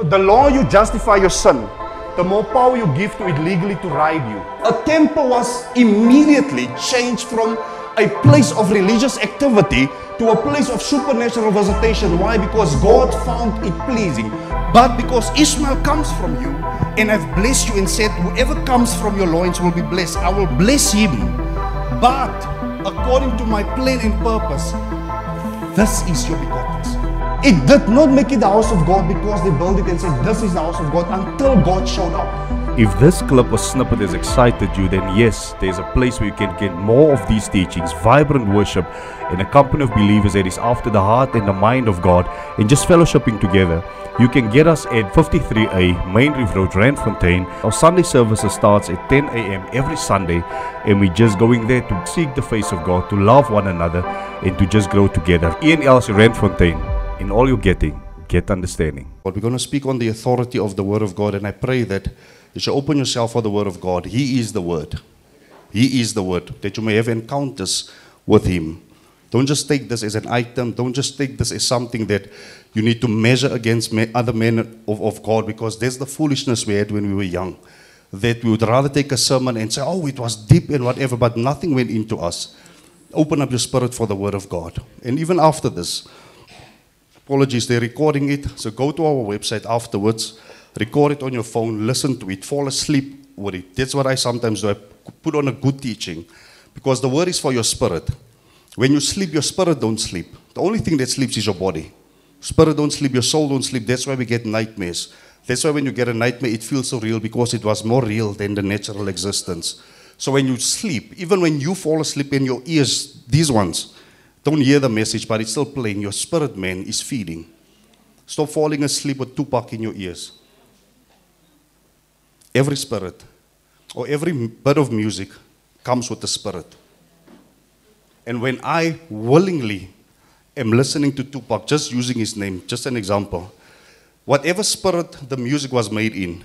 The law you justify your sin, the more power you give to it legally to ride you. A temple was immediately changed from a place of religious activity to a place of supernatural visitation. Why? Because God found it pleasing. But because Ishmael comes from you, and I've blessed you and said, Whoever comes from your loins will be blessed, I will bless him. But according to my plan and purpose, this is your begotten son. It did not make it the house of God because they built it and said, This is the house of God until God showed up. If this clip or snippet has excited you, then yes, there's a place where you can get more of these teachings, vibrant worship, in a company of believers that is after the heart and the mind of God, and just fellowshipping together. You can get us at 53A Main Reef Road, Randfontein. Our Sunday services starts at 10 a.m. every Sunday, and we're just going there to seek the face of God, to love one another, and to just grow together. Ian Else Randfontein. In all you're getting, get understanding. But we're going to speak on the authority of the Word of God, and I pray that you should open yourself for the Word of God. He is the Word. He is the Word. That you may have encounters with Him. Don't just take this as an item. Don't just take this as something that you need to measure against other men of, of God, because there's the foolishness we had when we were young. That we would rather take a sermon and say, oh, it was deep and whatever, but nothing went into us. Open up your spirit for the Word of God. And even after this, Apologies, they're recording it. So go to our website afterwards, record it on your phone, listen to it, fall asleep with it. That's what I sometimes do. I put on a good teaching because the word is for your spirit. When you sleep, your spirit don't sleep. The only thing that sleeps is your body. Spirit don't sleep, your soul don't sleep. That's why we get nightmares. That's why when you get a nightmare, it feels so real because it was more real than the natural existence. So when you sleep, even when you fall asleep in your ears, these ones, don't hear the message, but it's still playing. Your spirit man is feeding. Stop falling asleep with Tupac in your ears. Every spirit or every bit of music comes with the spirit. And when I willingly am listening to Tupac, just using his name, just an example, whatever spirit the music was made in,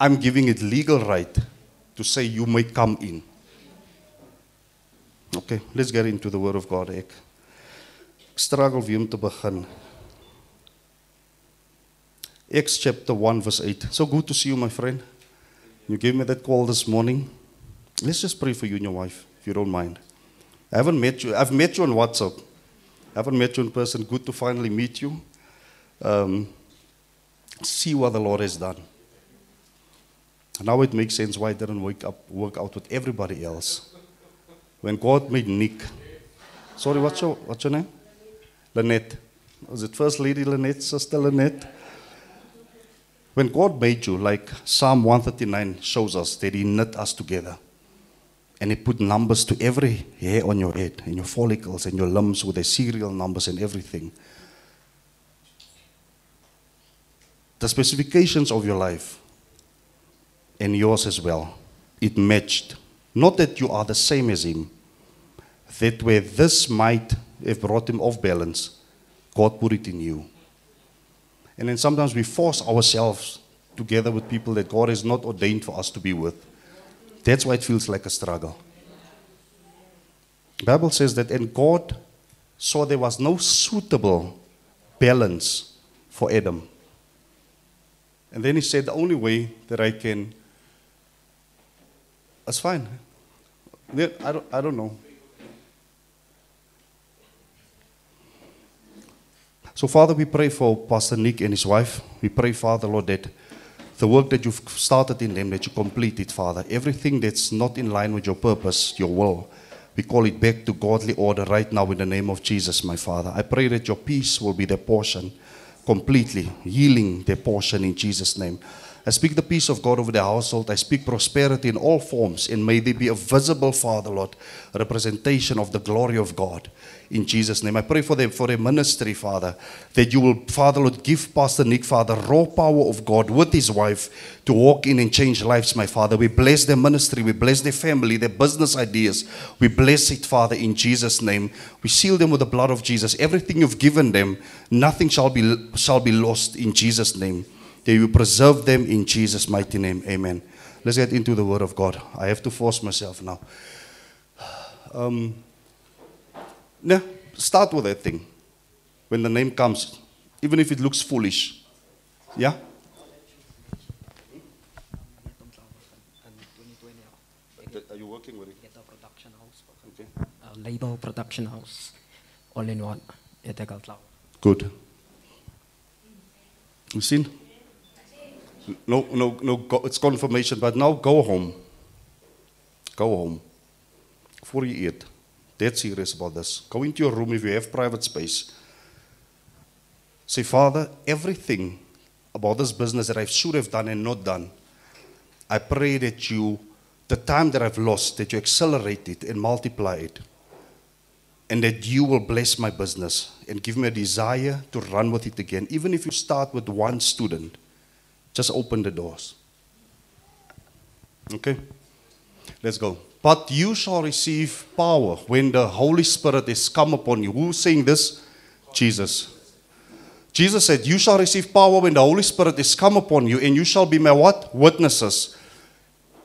I'm giving it legal right to say you may come in. Okay, let's get into the Word of God. Ek, struggle weer om te begin. Acts chapter 1, verse 8. So good to see you, my friend. You gave me that call this morning. Let's just pray for you and your wife, if you don't mind. I haven't met you. I've met you on WhatsApp. I haven't met you in person. Good to finally meet you. Um, see what the Lord has done. Now it makes sense why it didn't work, up, work out with everybody else. When God made Nick, sorry, what's your, what's your name? Lynette. Was it First Lady Lynette, Sister Lynette? When God made you, like Psalm 139 shows us, that He knit us together. And He put numbers to every hair on your head, and your follicles, and your limbs with the serial numbers and everything. The specifications of your life and yours as well, it matched. Not that you are the same as Him, that where this might have brought Him off balance, God put it in you. And then sometimes we force ourselves together with people that God has not ordained for us to be with. That's why it feels like a struggle. The Bible says that, and God saw there was no suitable balance for Adam. And then he said, the only way that I can, that's fine. I don't, I don't know. So, Father, we pray for Pastor Nick and his wife. We pray, Father, Lord, that the work that you've started in them, that you complete it, Father. Everything that's not in line with your purpose, your will, we call it back to godly order right now in the name of Jesus, my Father. I pray that your peace will be their portion completely, healing their portion in Jesus' name. I speak the peace of God over their household. I speak prosperity in all forms, and may they be a visible, Father, Lord, representation of the glory of God. In Jesus' name, I pray for them for their ministry, Father, that you will, Father, Lord, give Pastor Nick, Father, raw power of God with his wife to walk in and change lives, my Father. We bless their ministry, we bless their family, their business ideas. We bless it, Father, in Jesus' name. We seal them with the blood of Jesus. Everything you've given them, nothing shall be shall be lost in Jesus' name that you preserve them in Jesus' mighty name. Amen. Let's get into the Word of God. I have to force myself now. Um, no, start with that thing. When the name comes, even if it looks foolish, Yeah? Are you working with it? Get a production house. Okay. Uh, label production house. All in one. Ito Galtlaw. Good. You seen? No, no, no, it's confirmation, but now go home. Go home. Before you eat. Dead serious about this. Go into your room if you have private space. Say, Father, everything about this business that I should have done and not done, I pray that you, the time that I've lost, that you accelerate it and multiply it and that you will bless my business and give me a desire to run with it again. Even if you start with one student, just open the doors. Okay? Let's go. But you shall receive power when the Holy Spirit is come upon you. Who's saying this? Jesus. Jesus said, You shall receive power when the Holy Spirit is come upon you, and you shall be my what? Witnesses.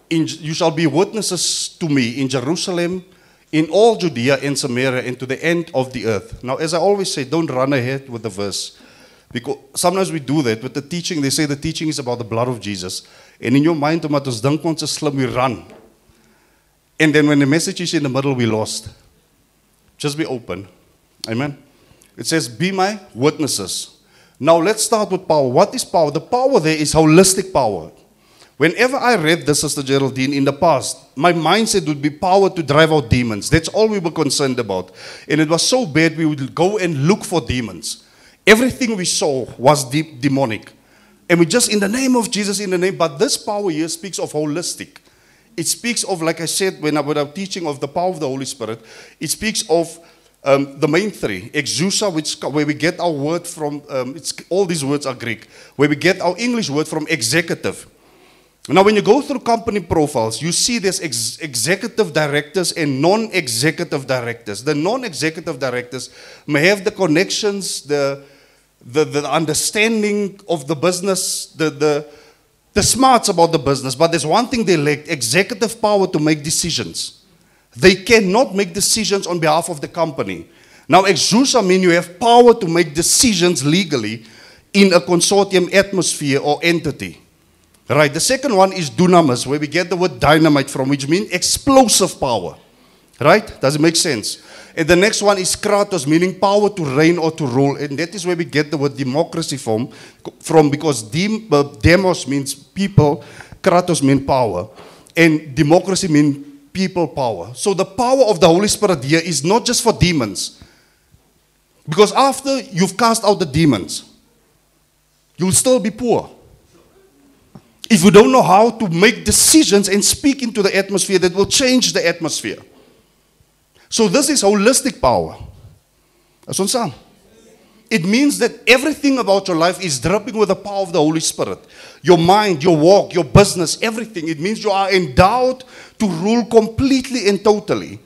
In, you shall be witnesses to me in Jerusalem, in all Judea and Samaria, and to the end of the earth. Now, as I always say, don't run ahead with the verse. Because sometimes we do that with the teaching. They say the teaching is about the blood of Jesus. And in your mind, omdat ons is we run. And then when the message is in the middle, we lost. Just be open. Amen. It says, Be my witnesses. Now let's start with power. What is power? The power there is holistic power. Whenever I read this, Sister Geraldine, in the past, my mindset would be power to drive out demons. That's all we were concerned about. And it was so bad, we would go and look for demons. Everything we saw was de- demonic. And we just, in the name of Jesus, in the name, but this power here speaks of holistic. It speaks of, like I said, when I was teaching of the power of the Holy Spirit, it speaks of um, the main three. Exousia, which where we get our word from. Um, it's all these words are Greek. Where we get our English word from executive. Now, when you go through company profiles, you see there's ex- executive directors and non-executive directors. The non-executive directors may have the connections, the the, the understanding of the business, the, the the smarts about the business, but there's one thing they lack executive power to make decisions. They cannot make decisions on behalf of the company. Now, exousia means you have power to make decisions legally in a consortium atmosphere or entity. Right. The second one is dunamis, where we get the word dynamite from, which means explosive power. Right? Does it make sense? And the next one is kratos, meaning power to reign or to rule. And that is where we get the word democracy from, from because dem, uh, demos means people, kratos means power, and democracy means people power. So the power of the Holy Spirit here is not just for demons. Because after you've cast out the demons, you'll still be poor. If you don't know how to make decisions and speak into the atmosphere that will change the atmosphere. So this is holistic power. As ons saam. It means that everything about your life is dripping with the power of the Holy Spirit. Your mind, your walk, your business, everything. It means you are endowed to rule completely and totally.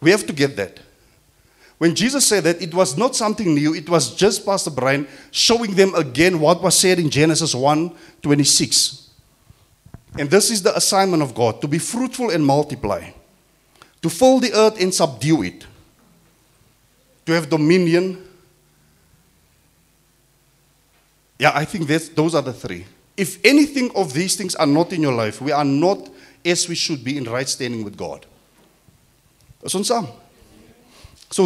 We have to get that. When Jesus said that, it was not something new. It was just Pastor Brian showing them again what was said in Genesis 1 26. And this is the assignment of God to be fruitful and multiply, to fill the earth and subdue it, to have dominion. Yeah, I think that's, those are the three. If anything of these things are not in your life, we are not as we should be in right standing with God. So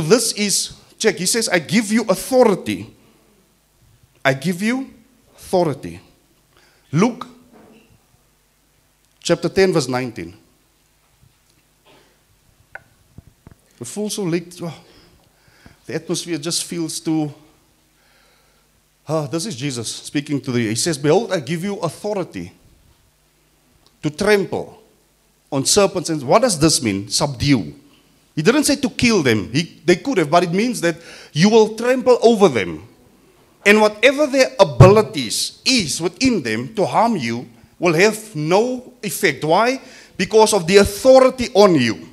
this is, check, he says, I give you authority. I give you authority. Luke chapter 10, verse 19. The fool so leaked. Oh, the atmosphere just feels too. Ah, this is Jesus speaking to the. He says, Behold, I give you authority to trample on serpents. And what does this mean? Subdue. He didn't say to kill them. He, they could have, but it means that you will trample over them. And whatever their abilities is within them to harm you will have no effect. Why? Because of the authority on you.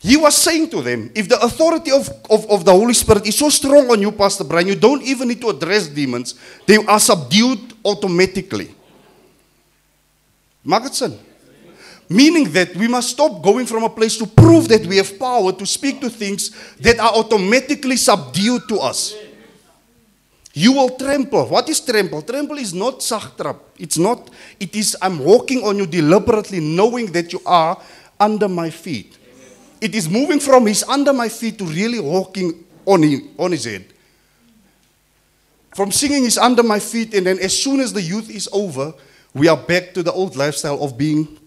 He was saying to them, if the authority of, of, of the Holy Spirit is so strong on you, Pastor Brian, you don't even need to address demons. They are subdued automatically. Sin? Meaning that we must stop going from a place to prove that we have power to speak to things that are automatically subdued to us. You will trample. What is trample? Trample is not sagtrap. It's not, it is I'm walking on you deliberately, knowing that you are under my feet. It is moving from his under my feet to really walking on him, on his head. From singing is under my feet, and then as soon as the youth is over, we are back to the old lifestyle of being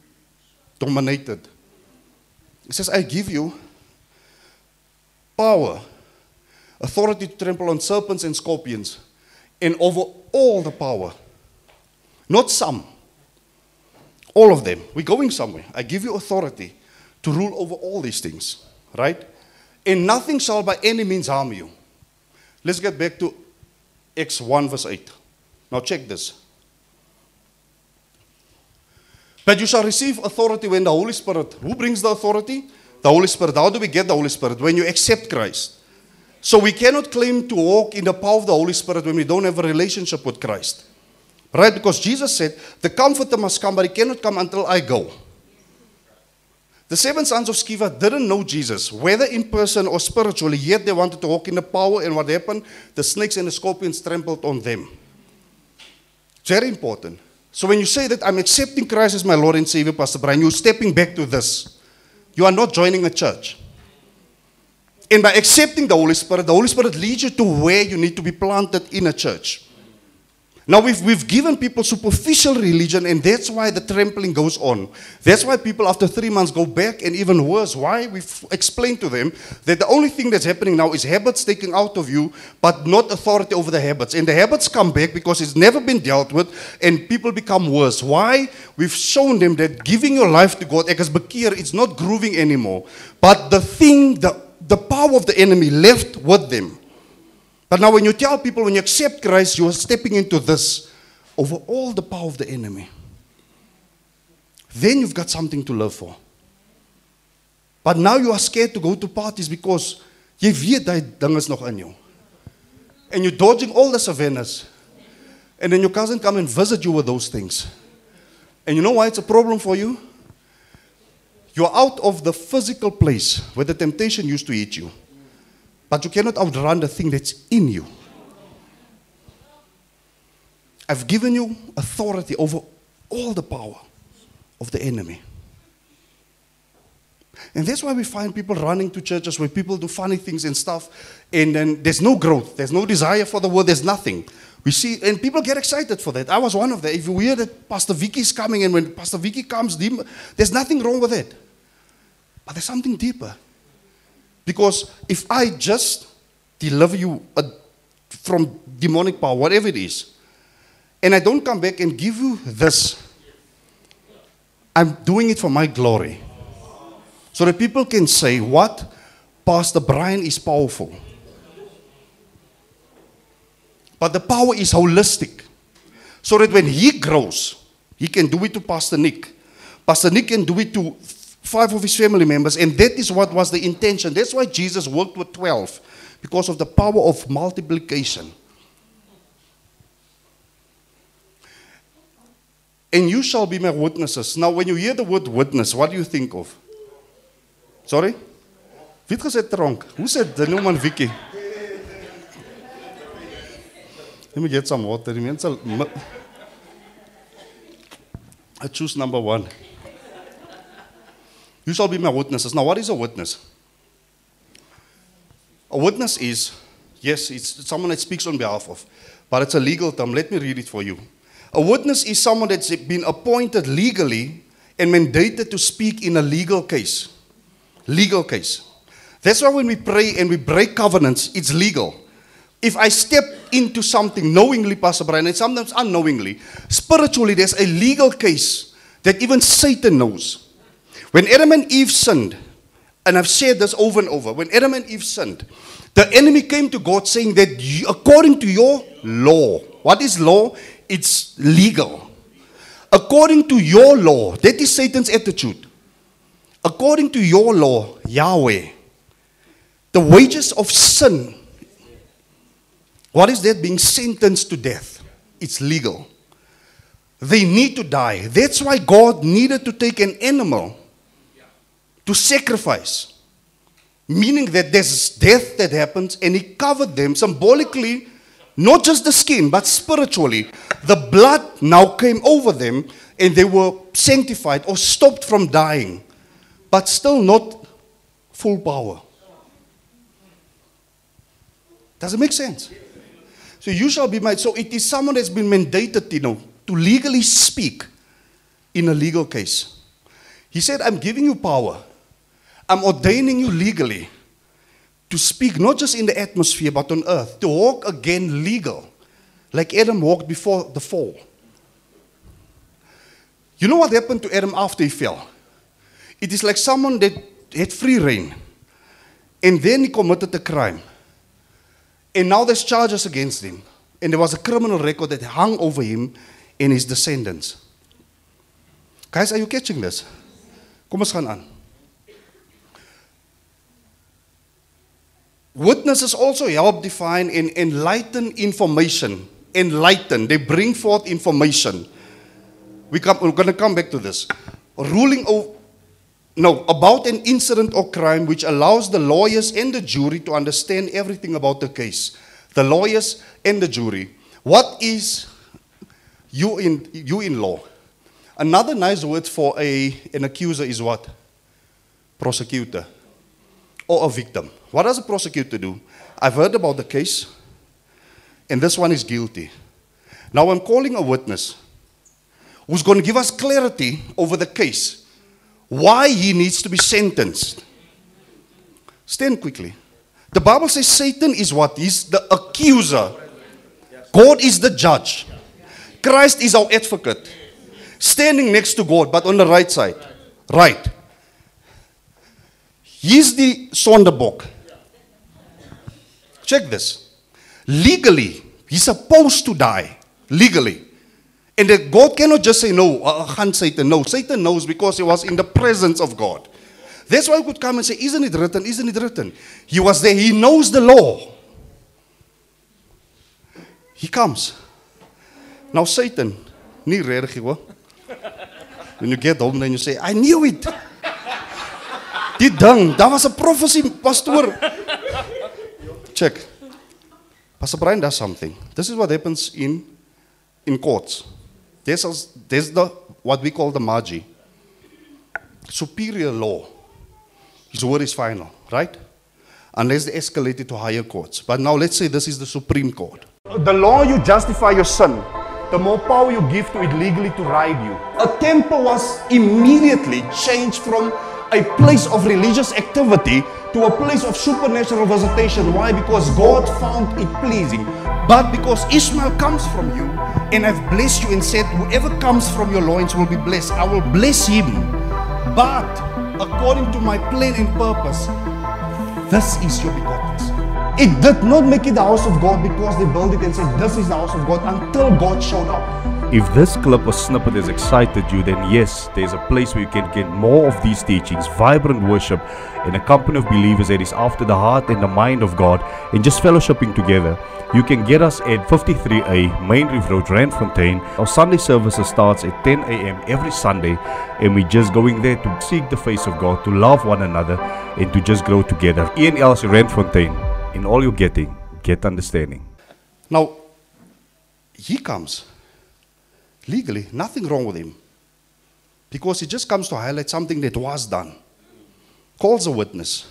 dominated. It says, I give you power, authority to trample on serpents and scorpions, and over all the power. Not some, all of them. We're going somewhere. I give you authority to rule over all these things, right? And nothing shall by any means harm you. Let's get back to Acts 1, verse 8. Now, check this. But you shall receive authority when the Holy Spirit. Who brings the authority? The Holy Spirit. How do we get the Holy Spirit? When you accept Christ. So we cannot claim to walk in the power of the Holy Spirit when we don't have a relationship with Christ. Right? Because Jesus said, the comforter must come, but he cannot come until I go. The seven sons of Sceva didn't know Jesus, whether in person or spiritually, yet they wanted to walk in the power, and what happened? The snakes and the scorpions trampled on them. Very important. So when you say that I'm accepting Christ as my Lord and Savior, Pastor Brian, you're stepping back to this. You are not joining a church. And by accepting the Holy Spirit, the Holy Spirit leads you to where you need to be planted in a church. Now, we've, we've given people superficial religion, and that's why the trampling goes on. That's why people, after three months, go back, and even worse, why we've explained to them that the only thing that's happening now is habits taken out of you, but not authority over the habits. And the habits come back because it's never been dealt with, and people become worse. Why? We've shown them that giving your life to God, as Bakir, it's not grooving anymore. But the thing, the, the power of the enemy left with them. But now, when you tell people, when you accept Christ, you are stepping into this over all the power of the enemy. Then you've got something to live for. But now you are scared to go to parties because jy weet daai ding is nog in. And you're dodging all the savannas. And then your cousin come and visit you with those things. And you know why it's a problem for you? You're out of the physical place where the temptation used to eat you. But you cannot outrun the thing that's in you. I've given you authority over all the power of the enemy. And that's why we find people running to churches where people do funny things and stuff, and then there's no growth, there's no desire for the word, there's nothing. We see, and people get excited for that. I was one of them. If you hear that Pastor Vicky is coming, and when Pastor Vicky comes, there's nothing wrong with it. But there's something deeper. Because if I just deliver you a, from demonic power, whatever it is, and I don't come back and give you this, I'm doing it for my glory. So that people can say, What? Pastor Brian is powerful. But the power is holistic. So that when he grows, he can do it to Pastor Nick. Pastor Nick can do it to five of his family members, and that is what was the intention. That's why Jesus worked with 12, because of the power of multiplication. And you shall be my witnesses. Now, when you hear the word witness, what do you think of? Sorry? Wie het gesê tronk? Hoe sê dit nou man Vicky? Let me get some water. I choose number 1. You shall be my witnesses. Now, what is a witness? A witness is, yes, it's someone that speaks on behalf of, but it's a legal term. Let me read it for you. A witness is someone that's been appointed legally and mandated to speak in a legal case. Legal case. That's why when we pray and we break covenants, it's legal. If I step into something knowingly, Pastor Brian, and sometimes unknowingly, spiritually, there's a legal case that even Satan knows. When Adam and Eve sinned, and I've said this over and over, when Adam and Eve sinned, the enemy came to God saying that according to your law, what is law? It's legal. According to your law, that is Satan's attitude. According to your law, Yahweh, the wages of sin, what is that? Being sentenced to death. It's legal. They need to die. That's why God needed to take an animal to sacrifice. Meaning that there's death that happens and he covered them symbolically Not just the skin, but spiritually. The blood now came over them and they were sanctified or stopped from dying, but still not full power. Does it make sense? So you shall be made. So it is someone that's been mandated, you know, to legally speak in a legal case. He said, I'm giving you power. I'm ordaining you legally to speak not just in the atmosphere but on earth, to walk again legal, like Adam walked before the fall. You know what happened to Adam after he fell? It is like someone that had free reign and then he committed a crime. And now there's charges against him. And there was a criminal record that hung over him and his descendants. Guys, are you catching this? Kom ons gaan aan. Witnesses also help define and enlighten information. Enlighten, they bring forth information. We come, we're going to come back to this. Ruling over, no, about an incident or crime which allows the lawyers and the jury to understand everything about the case. The lawyers and the jury. What is you in, you in law? Another nice word for a, an accuser is what? Prosecutor or a victim. What does a prosecutor do? I've heard about the case, and this one is guilty. Now I'm calling a witness who's going to give us clarity over the case, why he needs to be sentenced. Stand quickly. The Bible says Satan is what? He's the accuser. God is the judge. Christ is our advocate. Standing next to God, but on the right side. Right. He's the sonderbok. Check this. Legally, he's supposed to die. Legally. And that God cannot just say no, uh, gaan Satan. No, Satan knows because he was in the presence of God. That's why he could come and say, Isn't it written? Isn't it written? He was there, he knows the law. He comes. Now, Satan, nie. When you get home, then you say, I knew it. Die ding, was a prophecy, pastoor. Check. Pastor Brian does something. This is what happens in in courts. There's, a, there's the what we call the margi. Superior law. His word is final, right? Unless they escalate it to higher courts. But now let's say this is the Supreme Court. The law you justify your sin, the more power you give to it legally to ride you. A temple was immediately changed from a place of religious activity to a place of supernatural visitation. Why? Because God found it pleasing. But because Ishmael comes from you, and I've blessed you and said, Whoever comes from your loins will be blessed, I will bless him. But according to my plan and purpose, this is your begotten. It did not make it the house of God because they built it and said, This is the house of God until God showed up. If this clip or snippet has excited you, then yes, there's a place where you can get more of these teachings, vibrant worship, in a company of believers that is after the heart and the mind of God, and just fellowshipping together. You can get us at 53A Main Reef Road, Randfontein. Our Sunday services starts at 10 a.m. every Sunday, and we're just going there to seek the face of God, to love one another, and to just grow together. Ian Elsie, Randfontein. In all you're getting, get understanding. Now, he comes legally, nothing wrong with him. Because he just comes to highlight something that was done. Calls a witness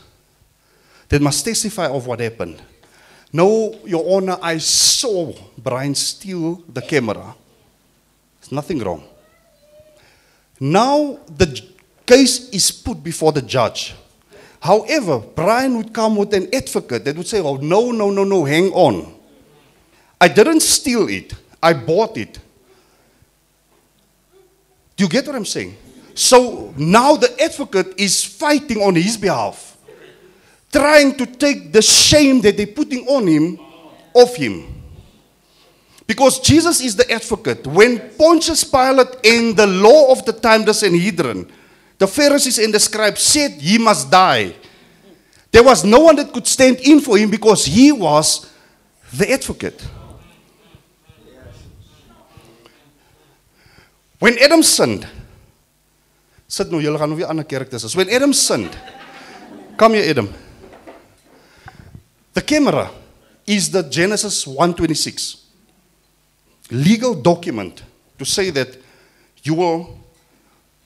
that must testify of what happened. No, Your Honor, I saw Brian steal the camera. There's nothing wrong. Now the case is put before the judge. However, Brian would come with an advocate that would say, Oh, no, no, no, no, hang on. I didn't steal it, I bought it. Do you get what I'm saying? So now the advocate is fighting on his behalf, trying to take the shame that they're putting on him off him. Because Jesus is the advocate. When Pontius Pilate and the law of the time, the Sanhedrin, the Pharisees and the scribes said he must die, there was no one that could stand in for him because he was the advocate. When Adam sinned, sit nou, julle gaan nou weer ander characters is. When Adam sinned, come here Adam. The camera is the Genesis 126 legal document to say that you will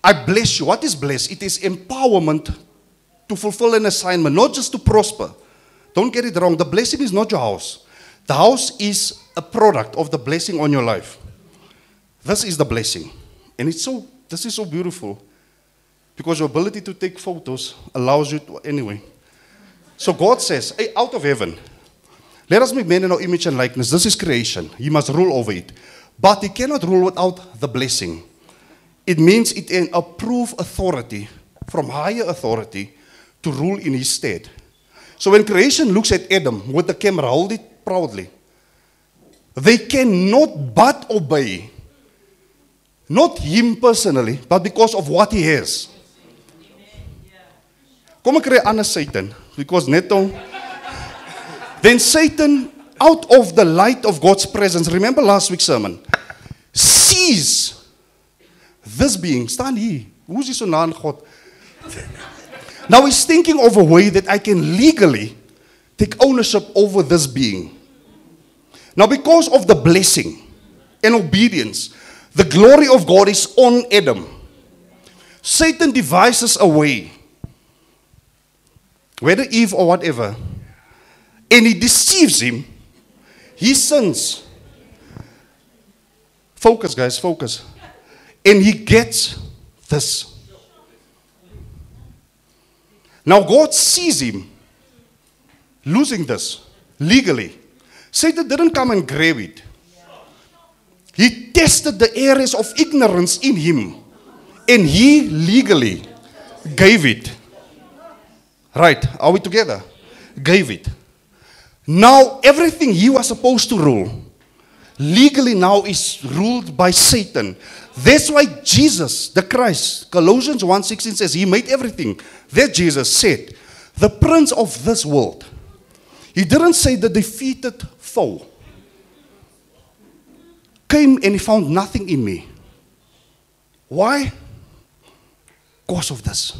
I bless you. What is bless? It is empowerment to fulfill an assignment, not just to prosper. Don't get it wrong. The blessing is not your house. The house is a product of the blessing on your life. This is the blessing. And it's so this is so beautiful. Because your ability to take photos allows you to anyway. So God says, hey, out of heaven, let us make man in our image and likeness. This is creation. He must rule over it. But he cannot rule without the blessing. It means it an approved authority from higher authority to rule in his stead. So when creation looks at Adam with the camera, hold it proudly. They cannot but obey. Not him personally, but because of what he has. Kom ek kry ander Satan because net om then Satan out of the light of God's presence. Remember last week's sermon. Sees this being staan hier. Hoe is so na God? Now he's thinking of a way that I can legally take ownership over this being. Now because of the blessing and obedience, the glory of God is on Adam. Satan devises a way whether Eve or whatever, and he deceives him, he sins. Focus, guys, focus. And he gets this. Now, God sees him losing this legally. Satan didn't come and grab it. He tested the areas of ignorance in him and he legally gave it. Right, are we together? Gave it. Now, everything he was supposed to rule, legally now is ruled by Satan. That's why Jesus, the Christ, Colossians 1:16 says he made everything. That Jesus said, the prince of this world. He didn't say the defeated foe. Came and he found nothing in me. Why? Because of this.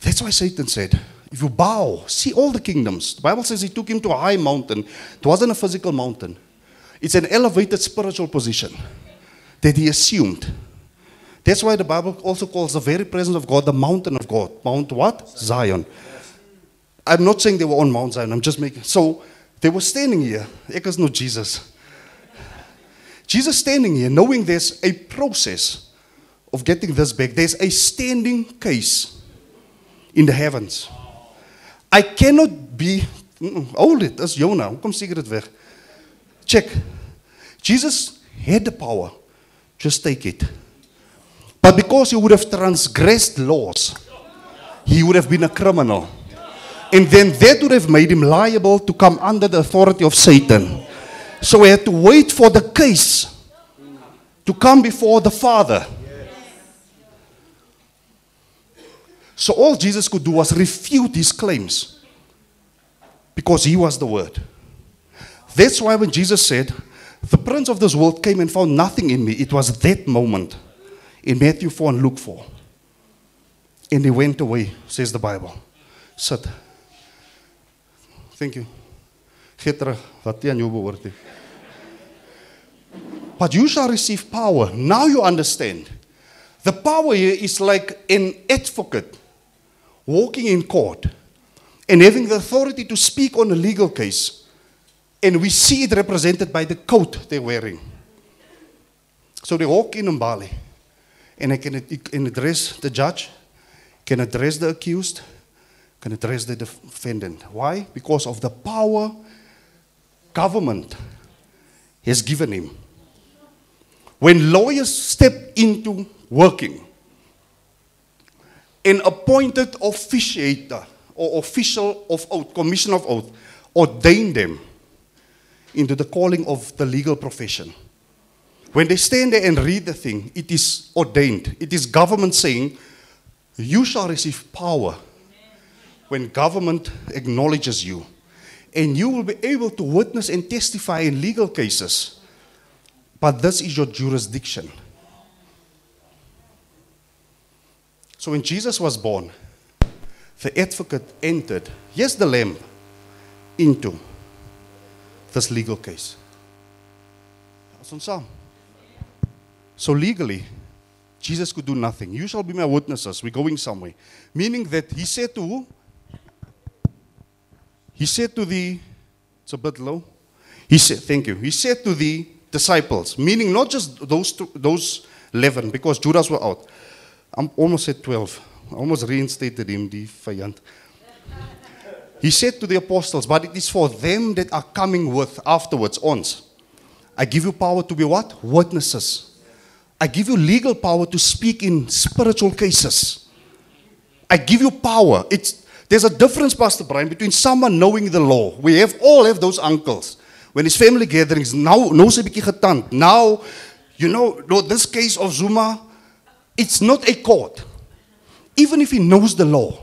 That's why Satan said, if you bow, see all the kingdoms. The Bible says he took him to a high mountain. It wasn't a physical mountain. It's an elevated spiritual position that he assumed. That's why the Bible also calls the very presence of God the mountain of God. Mount what? Zion. I'm not saying they were on Mount Zion. I'm just making. So they were standing here. Ek no Jesus. Jesus standing here, knowing there's a process of getting this back. There's a standing case in the heavens. I cannot be. Hold it, that's Jonah. Hoe kom seker weg? Check. Jesus had the power. Just take it. But because he would have transgressed laws, he would have been a criminal. And then that would have made him liable to come under the authority of Satan. So we had to wait for the case to come before the Father. So all Jesus could do was refute his claims because he was the Word. That's why when Jesus said, The prince of this world came and found nothing in me, it was that moment in Matthew 4 and Luke 4. And he went away, says the Bible. Sit. Thank you. Gee terug wat jy aan jou behoort. het. But you shall receive power. Now you understand. The power here is like an advocate walking in court and having the authority to speak on a legal case. And we see it represented by the coat they're wearing. So they walk in Mbali and they can, can address the judge, can address the accused, can address the defendant. Why? Because of the power government has given him. When lawyers step into working, an appointed officiator or official of oath, commission of oath, ordained them into the calling of the legal profession. When they stand there and read the thing, it is ordained. It is government saying, You shall receive power when government acknowledges you. And you will be able to witness and testify in legal cases. But this is your jurisdiction. So when Jesus was born, the advocate entered, yes, the lamb, into this legal case. So legally, Jesus could do nothing. You shall be my witnesses. We're going somewhere. Meaning that he said to who? He said to the, it's a bit low. He said, thank you. He said to the disciples, meaning not just those two, those 11, because Judas were out. I'm almost at 12. I almost reinstated him, the vyand. He said to the apostles, but it is for them that are coming with afterwards, ons. I give you power to be what? Witnesses. I give you legal power to speak in spiritual cases. I give you power. It's, there's a difference, Pastor Brian, between someone knowing the law. We have all have those uncles. When his family gatherings, now nou se bietjie getand. Now, you know, no, this case of Zuma, it's not a court. Even if he knows the law,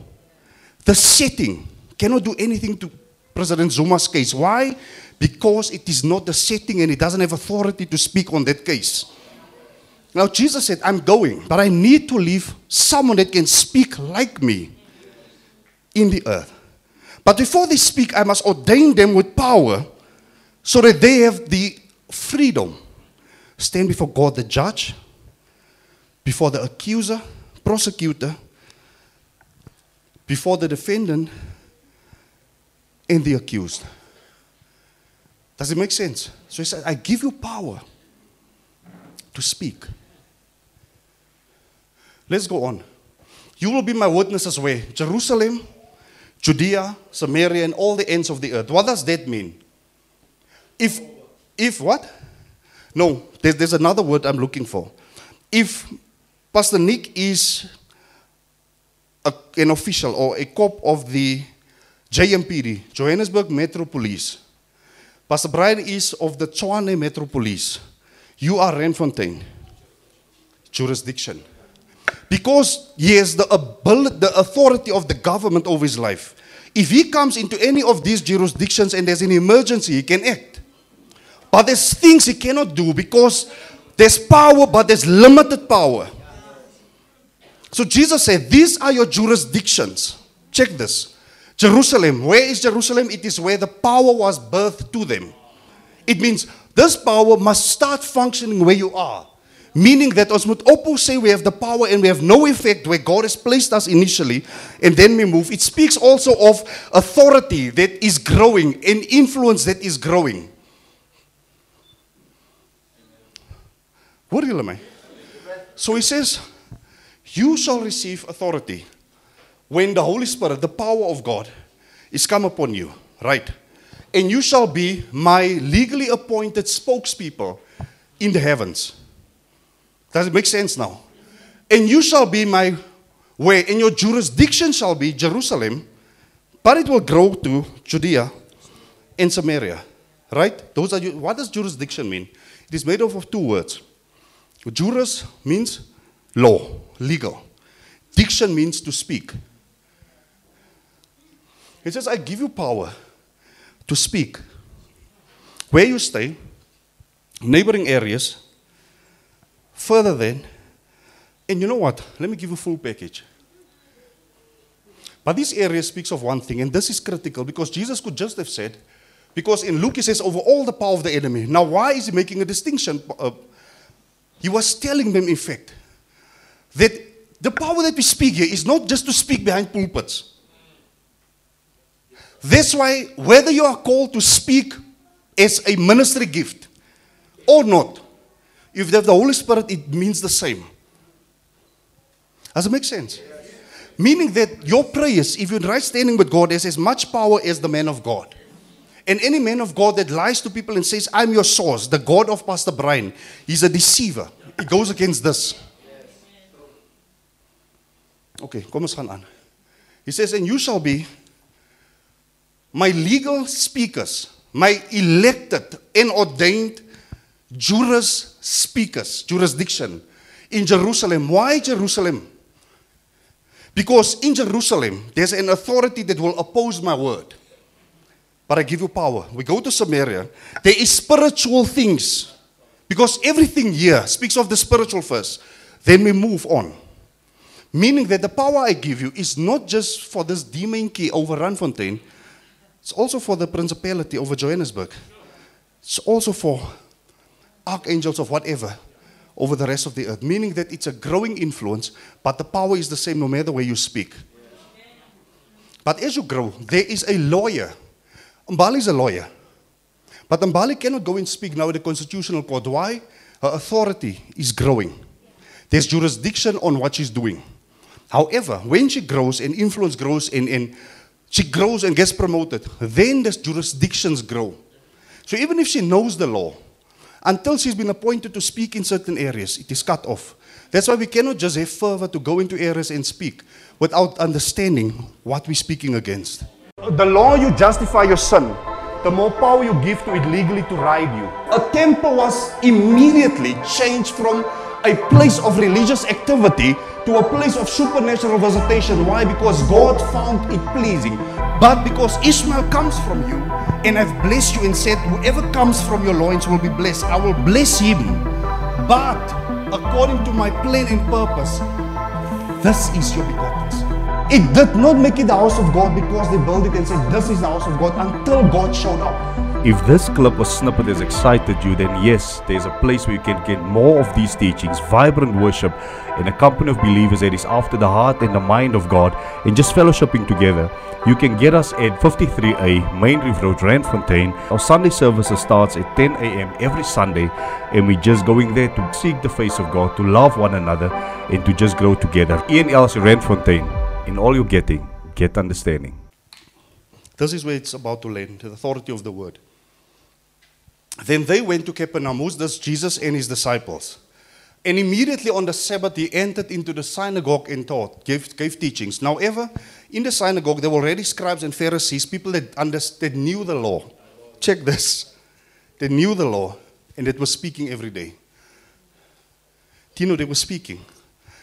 the setting cannot do anything to President Zuma's case. Why? Because it is not the setting and he doesn't have authority to speak on that case. Now, Jesus said, I'm going, but I need to leave someone that can speak like me in the earth. But before they speak, I must ordain them with power so that they have the freedom. Stand before God the judge, before the accuser, prosecutor, before the defendant, and the accused. Does it make sense? So he said, I give you power to speak. Let's go on. You will be my witnesses where? Jerusalem, Judea, Samaria, and all the ends of the earth. What does that mean? If, if what? No, there's, there's another word I'm looking for. If Pastor Nick is a, an official or a cop of the JMPD, Johannesburg Metro Police, Pastor Brian is of the Tshwane Metro Police, you are Randfontein jurisdiction. Because he has the, ability, the authority of the government over his life. If he comes into any of these jurisdictions and there's an emergency, he can act. But there's things he cannot do because there's power, but there's limited power. So Jesus said, These are your jurisdictions. Check this. Jerusalem. Where is Jerusalem? It is where the power was birthed to them. It means this power must start functioning where you are. Meaning that ons moet ophou say we have the power and we have no effect where God has placed us initially and then we move. It speaks also of authority that is growing and influence that is growing. Hoor julle my? So he says, you shall receive authority when the Holy Spirit, the power of God, is come upon you, right? And you shall be my legally appointed spokespeople in the heavens. Does it make sense now? And you shall be my way, and your jurisdiction shall be Jerusalem, but it will grow to Judea and Samaria. Right? Those are what does jurisdiction mean? It is made up of two words. Juris means law, legal. Diction means to speak. He says, I give you power to speak. Where you stay, neighboring areas, further than, and you know what? Let me give you a full package. But this area speaks of one thing, and this is critical because Jesus could just have said, because in Luke he says, over all the power of the enemy. Now, why is he making a distinction? Uh, he was telling them, in fact, that the power that we speak here is not just to speak behind pulpits. That's why, whether you are called to speak as a ministry gift or not, if you have the Holy Spirit, it means the same. Does it make sense? Meaning that your prayers, if you're right standing with God, has as much power as the man of God. And any man of God that lies to people and says, I'm your source, the God of Pastor Brian, he's a deceiver. It goes against this. Okay, gaan aan. He says, and you shall be my legal speakers, my elected and ordained juris speakers, jurisdiction in Jerusalem. Why Jerusalem? Because in Jerusalem, there's an authority that will oppose my word. But I give you power. We go to Samaria. There is spiritual things. Because everything here speaks of the spiritual first. Then we move on. Meaning that the power I give you is not just for this demon key over Randfontein, it's also for the principality over Johannesburg. It's also for archangels of whatever over the rest of the earth, meaning that it's a growing influence, but the power is the same no matter where you speak. But as you grow, there is a lawyer. Mbali is a lawyer. But Mbali cannot go and speak now in the constitutional court. Why? Her authority is growing. There's jurisdiction on what she's doing. However, when she grows and influence grows and, and she grows and gets promoted, then the jurisdictions grow. So even if she knows the law, until she's been appointed to speak in certain areas, it is cut off. That's why we cannot just have fervor to go into areas and speak without understanding what we're speaking against. The law you justify your sin, the more power you give to it legally to ride you. A temple was immediately changed from a place of religious activity to a place of supernatural visitation. Why? Because God found it pleasing. But because Ishmael comes from you, and I've blessed you and said, Whoever comes from your loins will be blessed, I will bless him. But according to my plan and purpose, this is your begotten son. It did not make it the house of God because they built it and said, This is the house of God until God showed up. If this clip or snippet has excited you, then yes, there's a place where you can get more of these teachings, vibrant worship, in a company of believers that is after the heart and the mind of God, and just fellowshipping together. You can get us at 53A Main Reef Road, Randfontein. Our Sunday services starts at 10 a.m. every Sunday, and we're just going there to seek the face of God, to love one another, and to just grow together. Ian Elsie, Randfontein. In all you're getting, get understanding. This is where it's about to land, the authority of the word. Then they went to Capernaum, who's this? Jesus and his disciples. And immediately on the Sabbath, he entered into the synagogue and taught, gave, gave teachings. Now, ever in the synagogue, there were already scribes and Pharisees, people that, understood, knew the law. Check this. They knew the law, and it was speaking every day. Do you know they were speaking?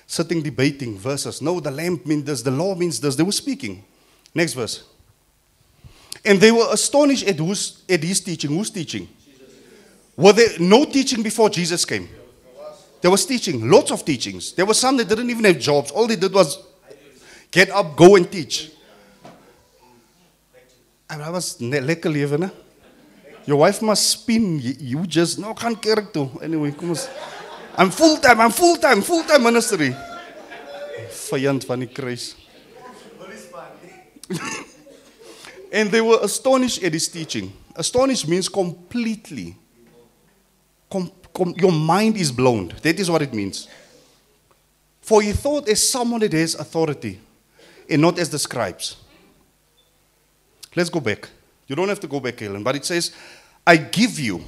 Sitting debating verses. No, the lamp means this, the law means this. They were speaking. Next verse. And they were astonished at, who's, at his teaching. Who's teaching? Were there no teaching before Jesus came? There was teaching, lots of teachings. There were some that didn't even have jobs. All they did was get up, go and teach. En dat was lekker leven? Your wife must spin. You, just, no, kerk toe. Anyway, kom eens. I'm full-time, I'm full-time, ministry. Vijand van die kruis. and they were astonished at his teaching. Astonished means completely. Com- com- your mind is blown. That is what it means. For he thought as someone that has authority and not as the scribes. Let's go back. You don't have to go back, Helen, but it says, I give you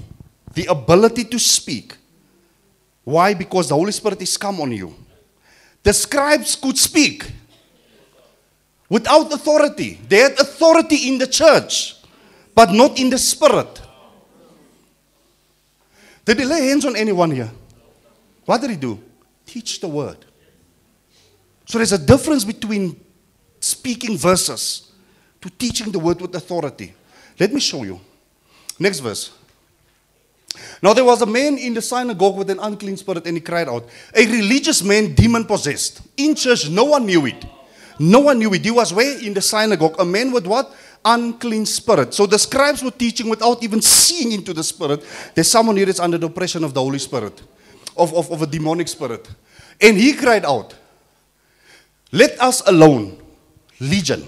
the ability to speak. Why? Because the Holy Spirit is come on you. The scribes could speak without authority. They had authority in the church, but not in the spirit. Did he lay hands on anyone here? What did he do? Teach the word. So there's a difference between speaking verses to teaching the word with authority. Let me show you. Next verse. Now there was a man in the synagogue with an unclean spirit, and he cried out, A religious man, demon possessed. In church, no one knew it. No one knew it. He was where? In the synagogue. A man with what? Unclean spirit. So the scribes were teaching without even seeing into the spirit. There's someone here that's under the oppression of the Holy Spirit, of, of, of a demonic spirit. And he cried out, Let us alone, legion.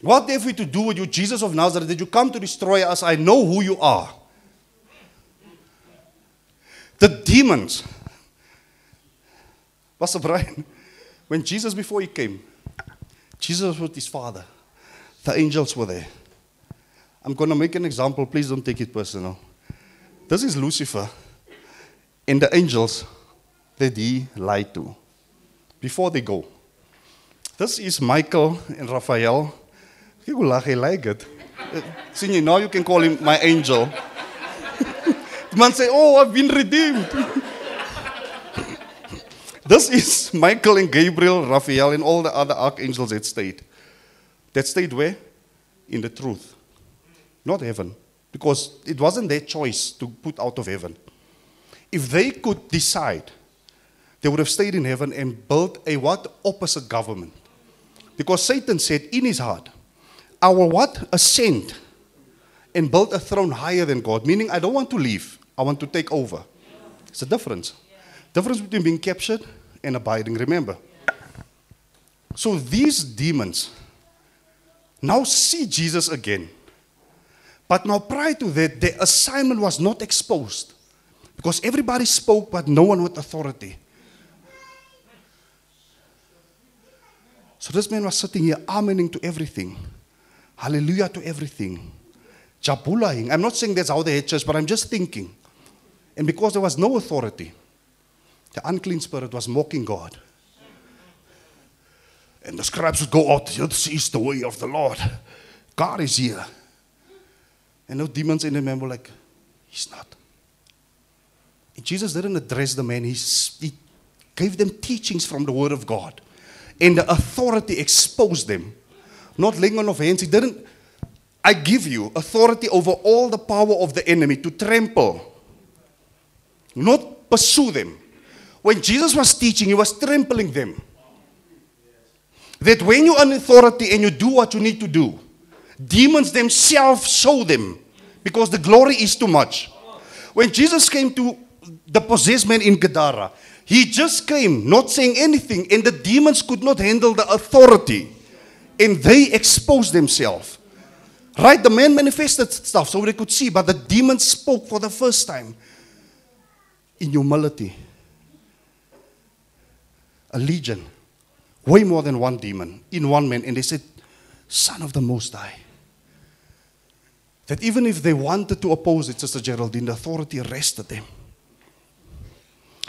What have we to do with you, Jesus of Nazareth? Did you come to destroy us? I know who you are. The demons. Pastor Brian, when Jesus, before he came, Jesus was with his father. The angels were there. I'm going to make an example. Please don't take it personal. This is Lucifer and the angels that he lied to before they go. This is Michael and Raphael. He will like it. Uh, see, now you can call him my angel. Man say, Oh, I've been redeemed. this is Michael and Gabriel, Raphael, and all the other archangels that stayed. That stayed where? In the truth. Not heaven. Because it wasn't their choice to put out of heaven. If they could decide, they would have stayed in heaven and built a what? Opposite government. Because Satan said in his heart, I will what? Ascend and build a throne higher than God, meaning I don't want to leave, I want to take over. It's a difference. Difference between being captured and abiding, remember. So these demons now see Jesus again. But now, prior to that, their assignment was not exposed because everybody spoke, but no one with authority. So this man was sitting here, amening to everything. Hallelujah to everything. Jabulaing. I'm not saying that's how they had church, but I'm just thinking. And because there was no authority, the unclean spirit was mocking God. And the scribes would go out, this is the way of the Lord. God is here. And no demons in the man were like, He's not. And Jesus didn't address the man, he, he gave them teachings from the Word of God. And the authority exposed them. Not laying on of hands. He didn't. I give you authority over all the power of the enemy to trample, not pursue them. When Jesus was teaching, he was trampling them. That when you're in authority and you do what you need to do, demons themselves show them because the glory is too much. When Jesus came to the possessed man in Gadara, he just came, not saying anything, and the demons could not handle the authority. And they exposed themselves. Right? The man manifested stuff so they could see, but the demons spoke for the first time in humility. A legion, way more than one demon in one man, and they said, Son of the Most High. That even if they wanted to oppose it, Sister Geraldine, the authority arrested them.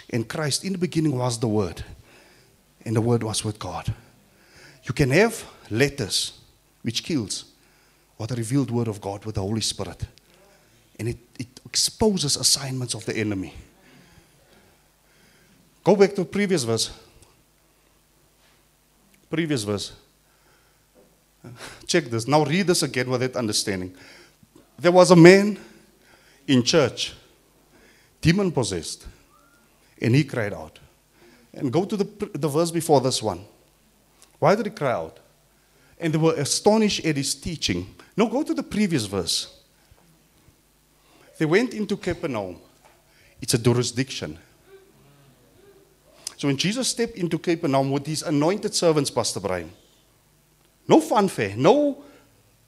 And Christ, in the beginning, was the Word, and the Word was with God. You can have letters which kills, or the revealed Word of God with the Holy Spirit, and it, it exposes assignments of the enemy. Go back to previous verse. Previous verse. Check this. Now read this again with that understanding. There was a man in church, demon possessed, and he cried out. And go to the, the verse before this one. Why did he cry out? And they were astonished at his teaching. No, go to the previous verse. They went into Capernaum. It's a jurisdiction. So when Jesus stepped into Capernaum with his anointed servants, Pastor Brian, no fanfare, no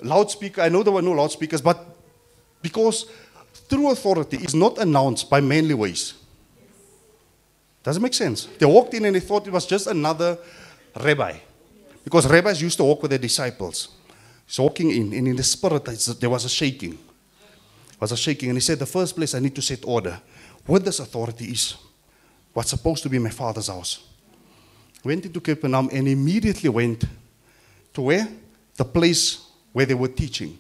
loudspeaker. I know there were no loudspeakers, but because true authority is not announced by manly ways. Does it make sense? They walked in and they thought it was just another rabbi. Because rabbis used to walk with their disciples. He's walking in, and in the spirit, there was a shaking. There was a shaking. And he said, The first place I need to set order with this authority is what's supposed to be my father's house. Went into Capernaum and immediately went to where? The place where they were teaching.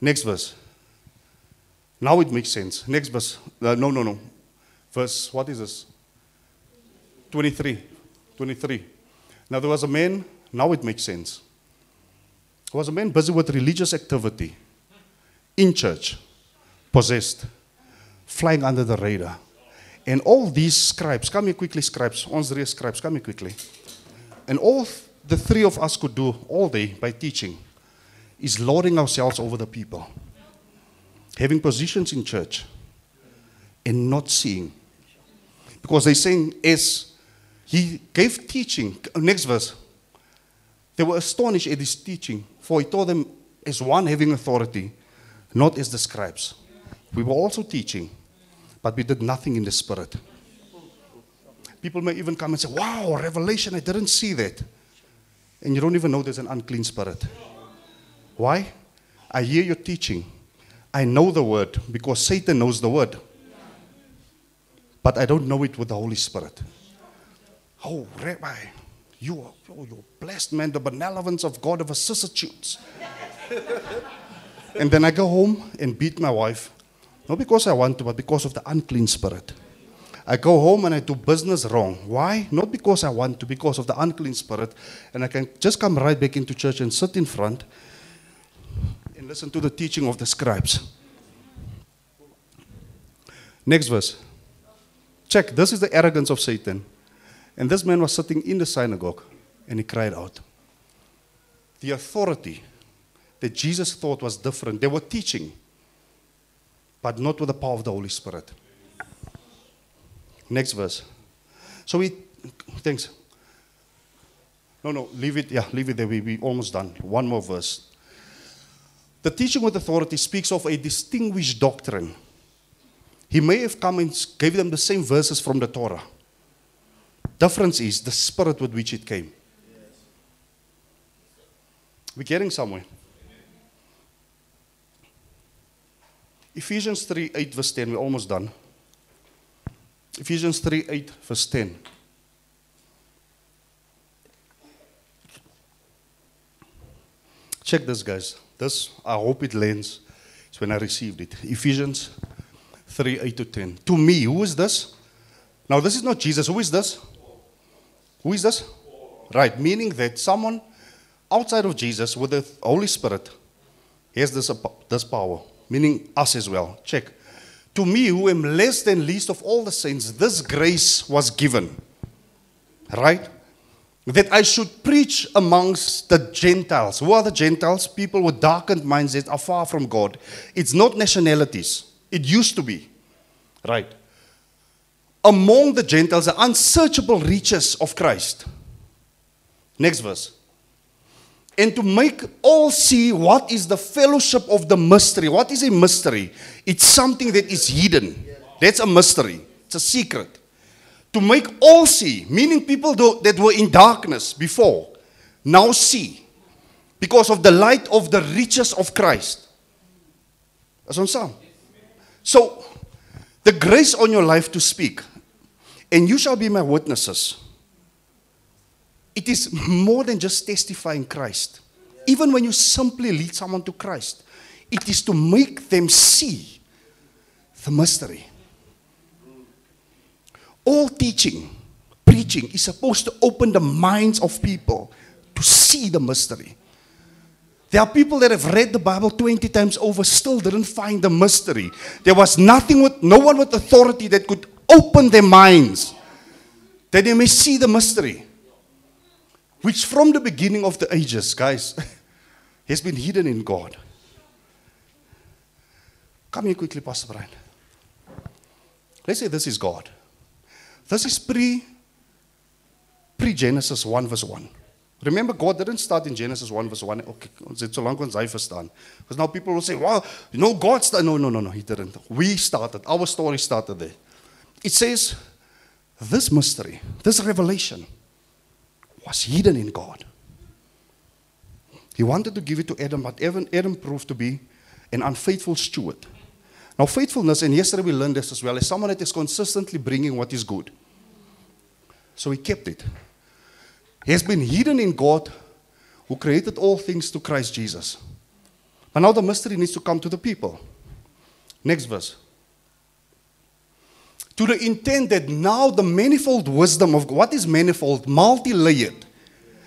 Next verse. Now it makes sense. Next verse. Uh, no, no, no. Verse, what is this? 23. 23. Now there was a man, now it makes sense. There was a man busy with religious activity in church, possessed, flying under the radar. And all these scribes, come here quickly, scribes, ons three scribes, come here quickly. And all the three of us could do all day by teaching is lording ourselves over the people, having positions in church, and not seeing. Because they're saying, as he gave teaching, next verse, they were astonished at his teaching, for he taught them, as one having authority, not as the scribes. We were also teaching, but we did nothing in the spirit. People may even come and say, Wow, revelation, I didn't see that. And you don't even know there's an unclean spirit. Why? I hear your teaching. I know the word because Satan knows the word. But I don't know it with the Holy Spirit. Oh, Rabbi, you are oh, you're blessed, man, the benevolence of God of vicissitudes. and then I go home and beat my wife, not because I want to, but because of the unclean spirit. I go home and I do business wrong. Why? Not because I want to, because of the unclean spirit. And I can just come right back into church and sit in front and listen to the teaching of the scribes. Next verse. Check, this is the arrogance of Satan. And this man was sitting in the synagogue and he cried out. The authority that Jesus thought was different. They were teaching, but not with the power of the Holy Spirit. Next verse. So we, thanks. No, no, leave it. Yeah, leave it there. We, we almost done. One more verse. The teaching with authority speaks of a distinguished doctrine. He may have come and gave them the same verses from the Torah. Difference is the spirit with which it came. We're getting somewhere. Ephesians 3 8 verse 10, we're almost done. Ephesians 3 8 verse 10. Check this, guys. This, I hope it lands. It's when I received it. Ephesians 3 8 to 10. To me, who is this? Now, this is not Jesus. Who is this? Who is this? Right, meaning that someone outside of Jesus with the Holy Spirit has this, this power, meaning us as well. Check. To me, who am less than least of all the saints, this grace was given. Right? That I should preach amongst the Gentiles. Who are the Gentiles? People with darkened minds that are far from God. It's not nationalities. It used to be. Right? Among the Gentiles, the unsearchable riches of Christ. Next verse and to make all see what is the fellowship of the mystery. What is a mystery? It's something that is hidden. That's a mystery. It's a secret. To make all see, meaning people that were in darkness before, now see because of the light of the riches of Christ. That's on some. So, the grace on your life to speak, and you shall be my witnesses it is more than just testifying Christ. Even when you simply lead someone to Christ, it is to make them see the mystery. All teaching, preaching is supposed to open the minds of people to see the mystery. There are people that have read the Bible 20 times over, still didn't find the mystery. There was nothing with, no one with authority that could open their minds that they may see the mystery which from the beginning of the ages, guys, has been hidden in God. Come here quickly, Pastor Brian. Let's say this is God. This is pre pre Genesis 1 verse 1. Remember, God didn't start in Genesis 1 verse 1. Okay, it's so long I understand. Because now people will say, well, you know, God started. No, no, no, no, He didn't. We started. Our story started there. It says, this mystery, this revelation, was hidden in God. He wanted to give it to Adam, but Adam, proved to be an unfaithful steward. Now, faithfulness, and yesterday we learned this as well, is someone that is consistently bringing what is good. So he kept it. He has been hidden in God who created all things to Christ Jesus. But now the mystery needs to come to the people. Next verse to the intent that now the manifold wisdom of what is manifold, multi layered.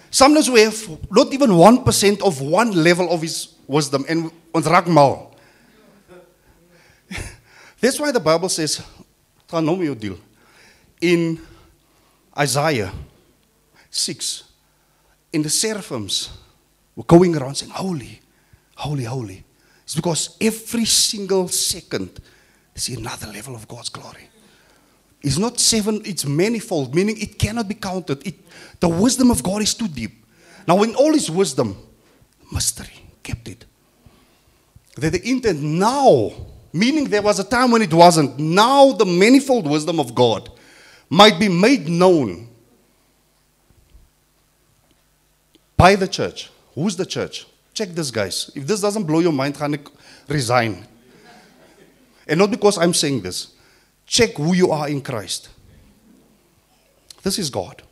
Sometimes we have not even 1% of one level of his wisdom and ons raak mal. That's why the Bible says. In Isaiah 6, in the seraphims were going around saying, Holy, holy, holy. It's because every single second is another level of God's glory. It's not seven, it's manifold, meaning it cannot be counted. It, the wisdom of God is too deep. Now, in all his wisdom, mystery, kept it. That the intent now, meaning there was a time when it wasn't, now the manifold wisdom of God might be made known by the church. Who's the church? Check this, guys. If this doesn't blow your mind, resign. And not because I'm saying this. Check who you are in Christ. This is God.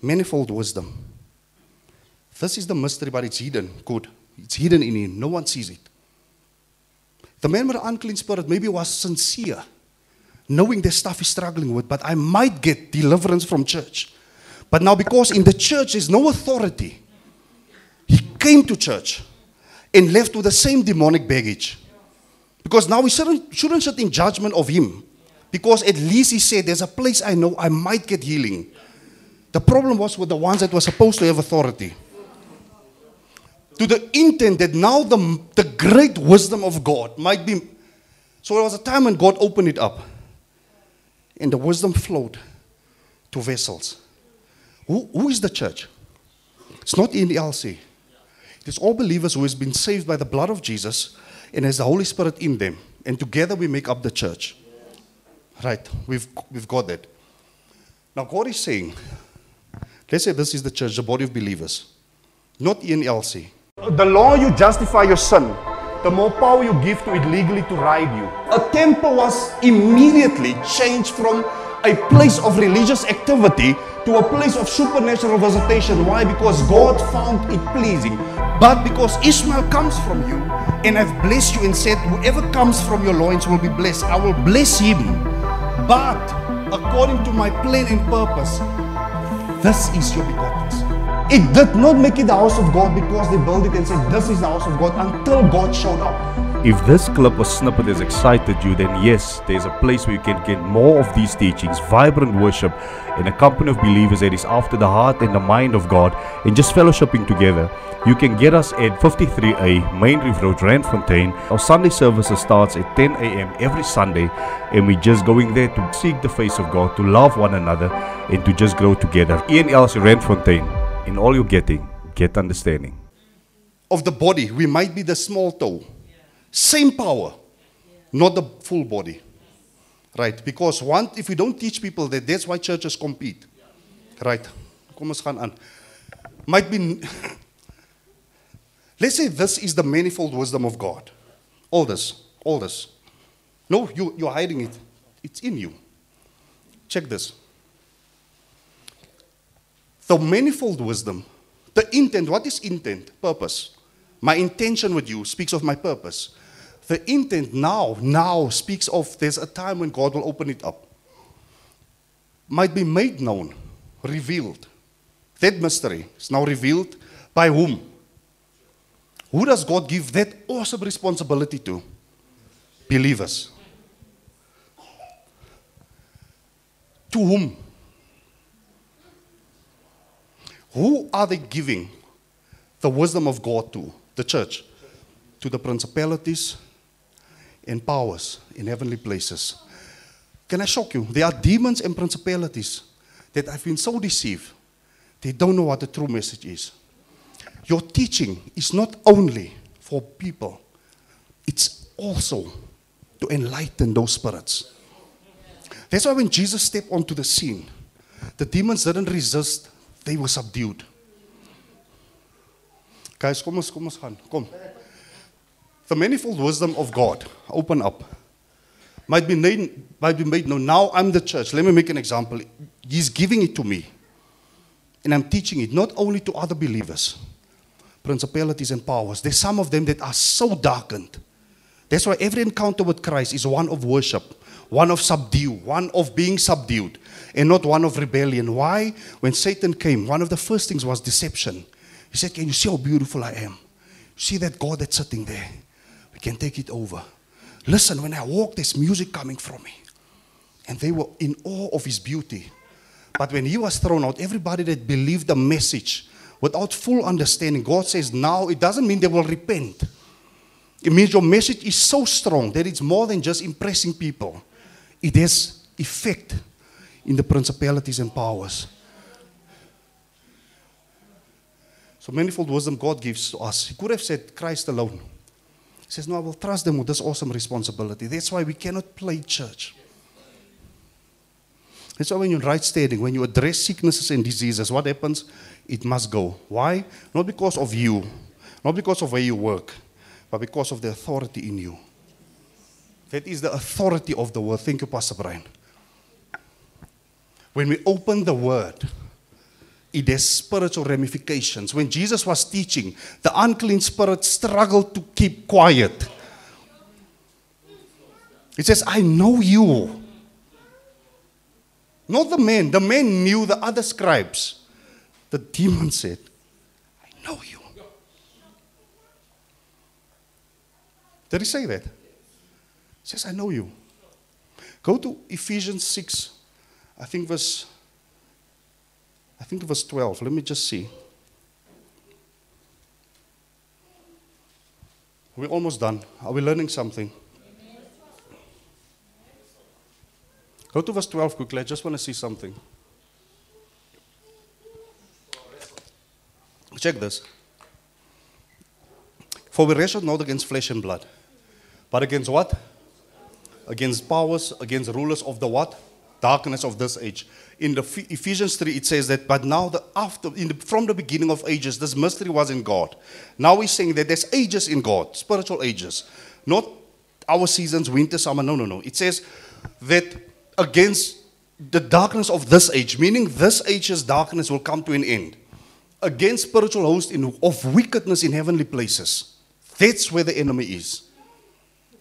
Manifold wisdom. This is the mystery, but it's hidden. Good. It's hidden in him. No one sees it. The man with the unclean spirit maybe was sincere, knowing the stuff he's struggling with, but I might get deliverance from church. But now, because in the church there's no authority, he came to church and left with the same demonic baggage. Because now we shouldn't, shouldn't sit in judgment of him. Because at least he said, There's a place I know I might get healing. The problem was with the ones that were supposed to have authority. to the intent that now the, the great wisdom of God might be. So there was a time when God opened it up, and the wisdom flowed to vessels. Who, who is the church? It's not in the LC. It is all believers who has been saved by the blood of Jesus and has the Holy Spirit in them. And together we make up the church. Right, we've, we've got that. Now God is saying, let's say this is the church, the body of believers, not in LC. The law you justify your sin, the more power you give to it legally to ride you. A temple was immediately changed from a place of religious activity to a place of supernatural visitation. Why? Because God found it pleasing. But because Ishmael comes from you, and I've blessed you and said, Whoever comes from your loins will be blessed, I will bless him. But according to my plan and purpose, this is your begotten son. It did not make it the house of God because they built it and said, This is the house of God until God showed up. If this clip or snippet has excited you, then yes, there's a place where you can get more of these teachings, vibrant worship, in a company of believers that is after the heart and the mind of God, and just fellowshipping together. You can get us at 53A Main Reef Road, Randfontein. Our Sunday services starts at 10 a.m. every Sunday, and we're just going there to seek the face of God, to love one another, and to just grow together. Ian Elsie, Randfontein. In all you're getting, get understanding. Of the body, we might be the small toe. Same power, not the full body. Right? Because one, if we don't teach people that, that's why churches compete. Right? Might be. Let's say this is the manifold wisdom of God. All this, all this. No, you, you're hiding it. It's in you. Check this. The manifold wisdom, the intent, what is intent? Purpose. My intention with you speaks of my purpose. The intent now, now speaks of there's a time when God will open it up. Might be made known, revealed. That mystery is now revealed by whom? Who does God give that awesome responsibility to? Believers. To whom? Who are they giving the wisdom of God to? The church. To the principalities and powers in heavenly places. Can I shock you? There are demons and principalities that have been so deceived, they don't know what the true message is. Your teaching is not only for people, it's also to enlighten those spirits. That's why when Jesus stepped onto the scene, the demons didn't resist, they were subdued. Guys, ons kom ons gaan. Kom. The manifold wisdom of God, open up. Might be made, might be made known. Now I'm the church. Let me make an example. He's giving it to me. And I'm teaching it not only to other believers, principalities and powers. There's some of them that are so darkened. That's why every encounter with Christ is one of worship, one of subdue, one of being subdued, and not one of rebellion. Why? When Satan came, one of the first things was deception. He said, Can you see how beautiful I am? See that God that's sitting there? We can take it over. Listen, when I walk, there's music coming from me. And they were in awe of his beauty. But when he was thrown out, everybody that believed the message without full understanding, God says now it doesn't mean they will repent. It means your message is so strong that it's more than just impressing people. It has effect in the principalities and powers. So manifold wisdom God gives to us. He could have said Christ alone. He says, No, I will trust them with this awesome responsibility. That's why we cannot play church. That's why when you're right standing, when you address sicknesses and diseases, what happens? It must go. Why? Not because of you, not because of where you work, but because of the authority in you. That is the authority of the word. Thank you, Pastor Brian. When we open the word, it has spiritual ramifications. When Jesus was teaching, the unclean spirit struggled to keep quiet. He says, I know you. Not the man. The man knew the other scribes. The demon said, I know you. Did he say that? He says, I know you. Go to Ephesians 6, I think verse I think it was 12. Let me just see. We're almost done. Are we learning something? Go to verse 12 quickly. I just want to see something. Check this. For we wrestle not against flesh and blood, but against what? Against powers, against rulers of the what? Darkness of this age. In the Ephesians 3, it says that, but now the after the, from the beginning of ages, this mystery was in God. Now he's saying that there's ages in God, spiritual ages, not our seasons, winter, summer. No, no, no. It says that against the darkness of this age, meaning this age's darkness will come to an end against spiritual hosts of wickedness in heavenly places. That's where the enemy is.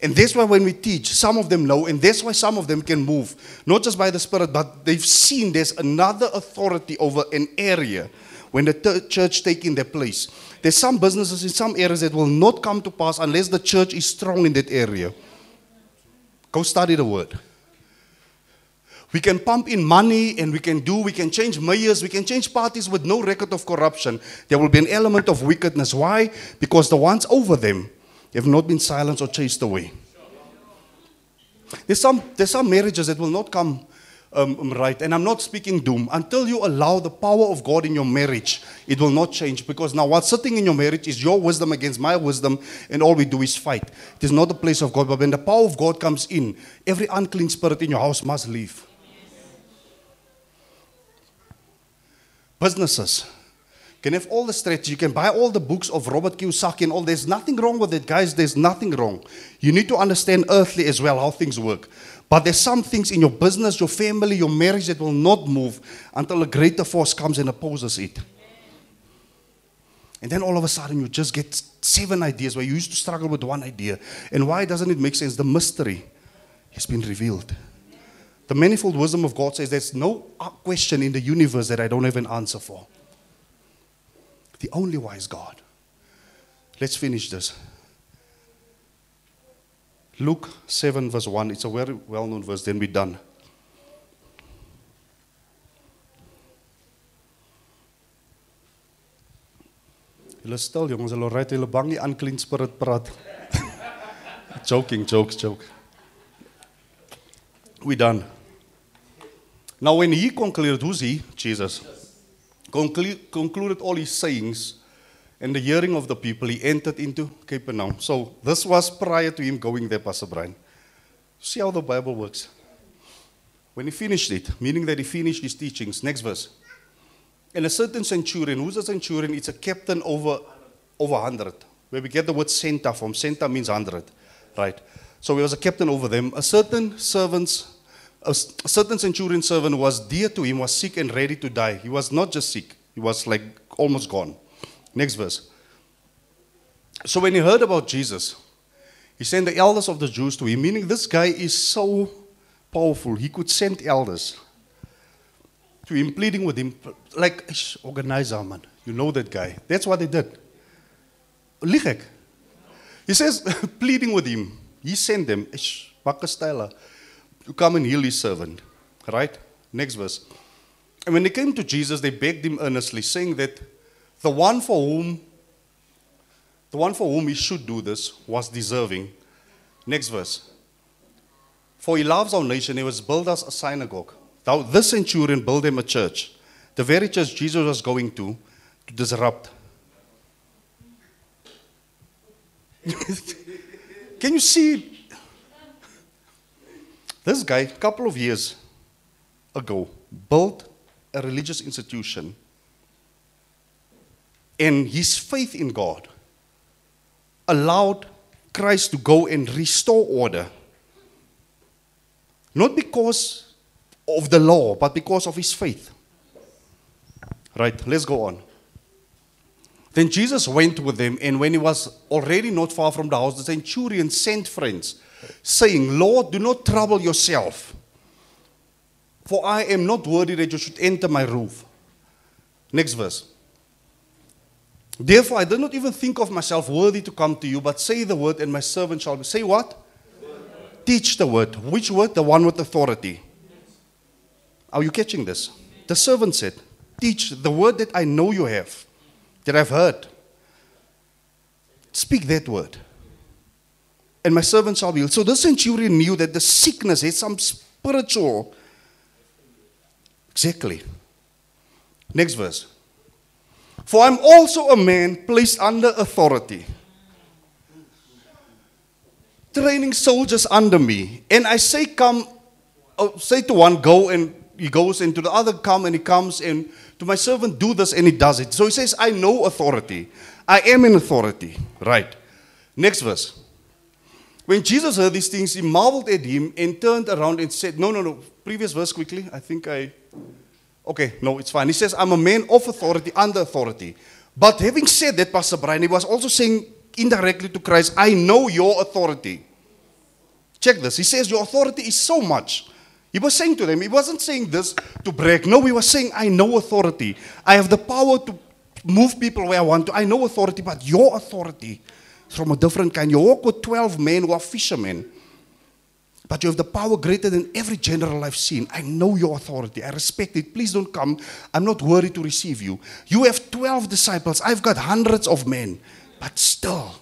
And that's why when we teach, some of them know, and that's why some of them can move, not just by the Spirit, but they've seen there's another authority over an area when the t- church taking their place. There's some businesses in some areas that will not come to pass unless the church is strong in that area. Go study the word. We can pump in money and we can do, we can change mayors, we can change parties with no record of corruption. There will be an element of wickedness. Why? Because the ones over them have not been silenced or chased away. There's some, there's some marriages that will not come um, um, right, and I'm not speaking doom. Until you allow the power of God in your marriage, it will not change because now what's sitting in your marriage is your wisdom against my wisdom, and all we do is fight. It is not the place of God, but when the power of God comes in, every unclean spirit in your house must leave. businesses can have all the strategy. You can buy all the books of Robert Kiyosaki and all. There's nothing wrong with it, guys. There's nothing wrong. You need to understand earthly as well how things work. But there's some things in your business, your family, your marriage that will not move until a greater force comes and opposes it. And then all of a sudden you just get seven ideas where you used to struggle with one idea. And why doesn't it make sense? The mystery has been revealed. The manifold wisdom of God says there's no question in the universe that I don't have an answer for. The only wise God. Let's finish this. Luke 7, verse 1. It's a very well known verse, then we're done. Julle stil jongens, hulle ry hulle bang die unclean spirit praat. joking, jokes, joke. We done. Now, when he concluded, who's he? Jesus. Conclu- concluded all his sayings and the hearing of the people, he entered into Capernaum. So, this was prior to him going there, Pastor Brian. See how the Bible works. When he finished it, meaning that he finished his teachings, next verse. And a certain centurion, who's a centurion? It's a captain over over 100. Where we get the word centa from. Centa means 100, right? So he was a captain over them. A certain servant's a certain centurion servant was dear to him was sick and ready to die. He was not just sick, he was like almost gone. Next verse. So when he heard about Jesus, he sent the elders of the Jews to him, meaning this guy is so powerful, he could send elders to him, pleading with him, like, "Ish, organizer, man. You know that guy. That's what they did. Lieg ek? He says, pleading with him. He sent them, "Ish, bakke style, to come and heal his servant. Right? Next verse. And when they came to Jesus, they begged him earnestly, saying that the one for whom the one for whom he should do this was deserving. Next verse. For he loves our nation, he was built us a synagogue. Now, this centurion built him a church, the very church Jesus was going to, to disrupt. Can you see? This guy, a couple of years ago, built a religious institution, and his faith in God allowed Christ to go and restore order. Not because of the law, but because of his faith. Right, let's go on. Then Jesus went with them, and when he was already not far from the house, the centurion sent friends, saying, Lord, do not trouble yourself, for I am not worthy that you should enter my roof. Next verse. Therefore, I did not even think of myself worthy to come to you, but say the word, and my servant shall be. Say what? Teach the word. Which word? The one with authority. Are you catching this? The servant said, Teach the word that I know you have, that I've heard. Speak that word. And my servant shall be healed. So this centurion knew that the sickness had some spiritual. Exactly. Next verse. For I'm also a man placed under authority, training soldiers under me. And I say, Come, oh, say to one, Go, and he goes, and to the other, Come, and he comes, and to my servant, Do this, and he does it. So he says, I know authority. I am in authority. Right. Next verse. When Jesus heard these things, he marveled at him and turned around and said, No, no, no. Previous verse quickly. I think I. Okay, no, it's fine. He says, I'm a man of authority, under authority. But having said that, Pastor Brian, he was also saying indirectly to Christ, I know your authority. Check this. He says, Your authority is so much. He was saying to them, he wasn't saying this to brag. No, he was saying, I know authority. I have the power to move people where I want to. I know authority, but your authority from a different kind. You walk with 12 men who are fishermen. But you have the power greater than every general I've seen. I know your authority. I respect it. Please don't come. I'm not worried to receive you. You have 12 disciples. I've got hundreds of men. But still,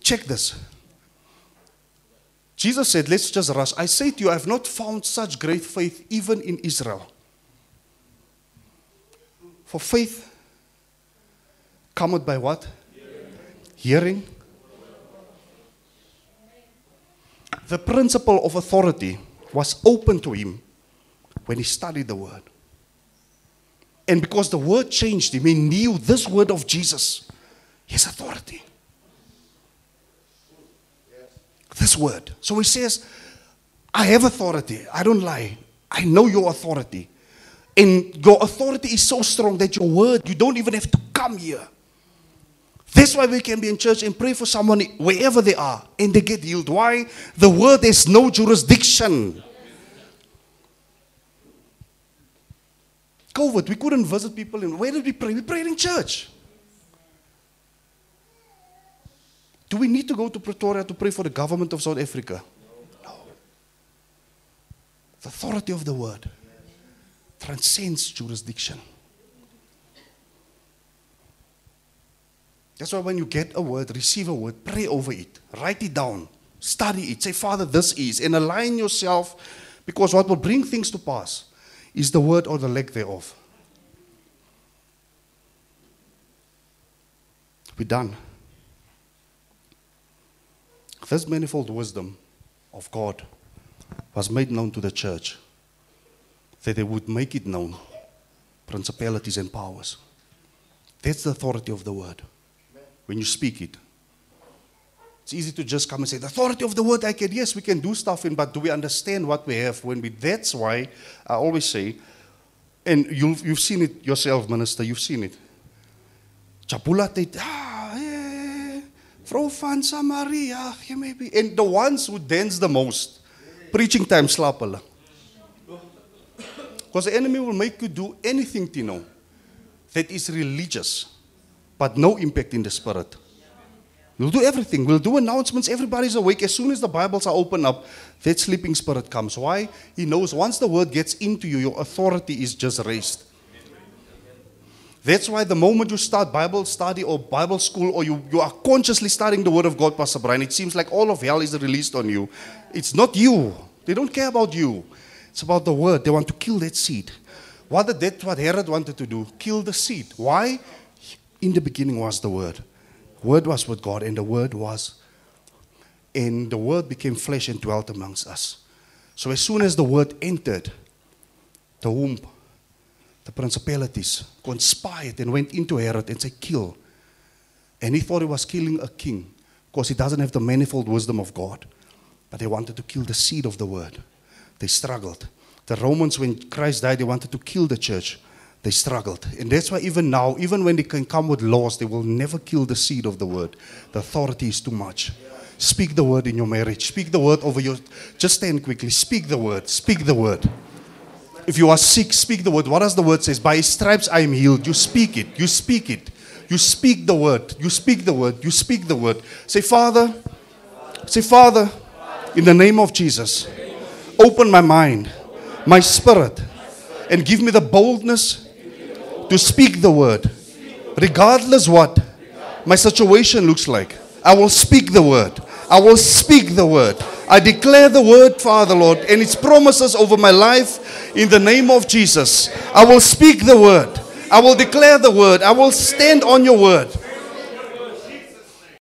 check this. Jesus said, Let's just rush. I say to you, I have not found such great faith even in Israel. For faith cometh by what? Hearing. The principle of authority was open to him when he studied the word. And because the word changed him, he knew this word of Jesus, his authority. This word. So he says, I have authority. I don't lie. I know your authority. And your authority is so strong that your word, you don't even have to come here. That's why we can be in church and pray for someone wherever they are and they get healed. Why? The word has no jurisdiction. COVID, we couldn't visit people. In, where did we pray? We prayed in church. Do we need to go to Pretoria to pray for the government of South Africa? No. The authority of the word transcends jurisdiction. That's why when you get a word, receive a word, pray over it, write it down, study it, say, Father, this is, and align yourself because what will bring things to pass is the word or the lack thereof. We're done. This manifold wisdom of God was made known to the church that they would make it known principalities and powers. That's the authority of the word when you speak it. It's easy to just come and say, the authority of the word I can. Yes, we can do stuff in, but do we understand what we have when we that's why I always say, and you've, you've seen it yourself, Minister, you've seen it. Chapula ah, eh, vrou van Samaria, jy may. And the ones who dance the most, preaching time slap. Because the enemy will make you do anything, Tino, that is religious but no impact in the spirit. We'll do everything. We'll do announcements. Everybody's awake. As soon as the Bibles are open up, that sleeping spirit comes. Why? He knows once the word gets into you, your authority is just raised. That's why the moment you start Bible study or Bible school or you, you are consciously studying the Word of God, Pastor Brian, it seems like all of hell is released on you. It's not you. They don't care about you. It's about the Word. They want to kill that seed. What did that what Herod wanted to do? Kill the seed. Why? In the beginning was the Word. Word was with God, and the Word was, and the Word became flesh and dwelt amongst us. So as soon as the Word entered the womb, the principalities conspired and went into Herod and said, Kill. And he thought he was killing a king because he doesn't have the manifold wisdom of God. But they wanted to kill the seed of the word. They struggled. The Romans, when Christ died, they wanted to kill the church they struggled. And that's why even now, even when they can come with laws, they will never kill the seed of the word. The authority is too much. Speak the word in your marriage. Speak the word over your. Just stand quickly. Speak the word. Speak the word. If you are sick, speak the word. What does the word say? By stripes I am healed. You speak it. You speak it. You speak the word. You speak the word. You speak the word. Say, Father. Say, Father, in the name of Jesus, open my mind, my spirit, and give me the boldness to speak the word, regardless what my situation looks like. I will speak the word. I will speak the word. I declare the word, Father Lord, and its promises over my life in the name of Jesus. I will speak the word. I will declare the word. I will stand on your word.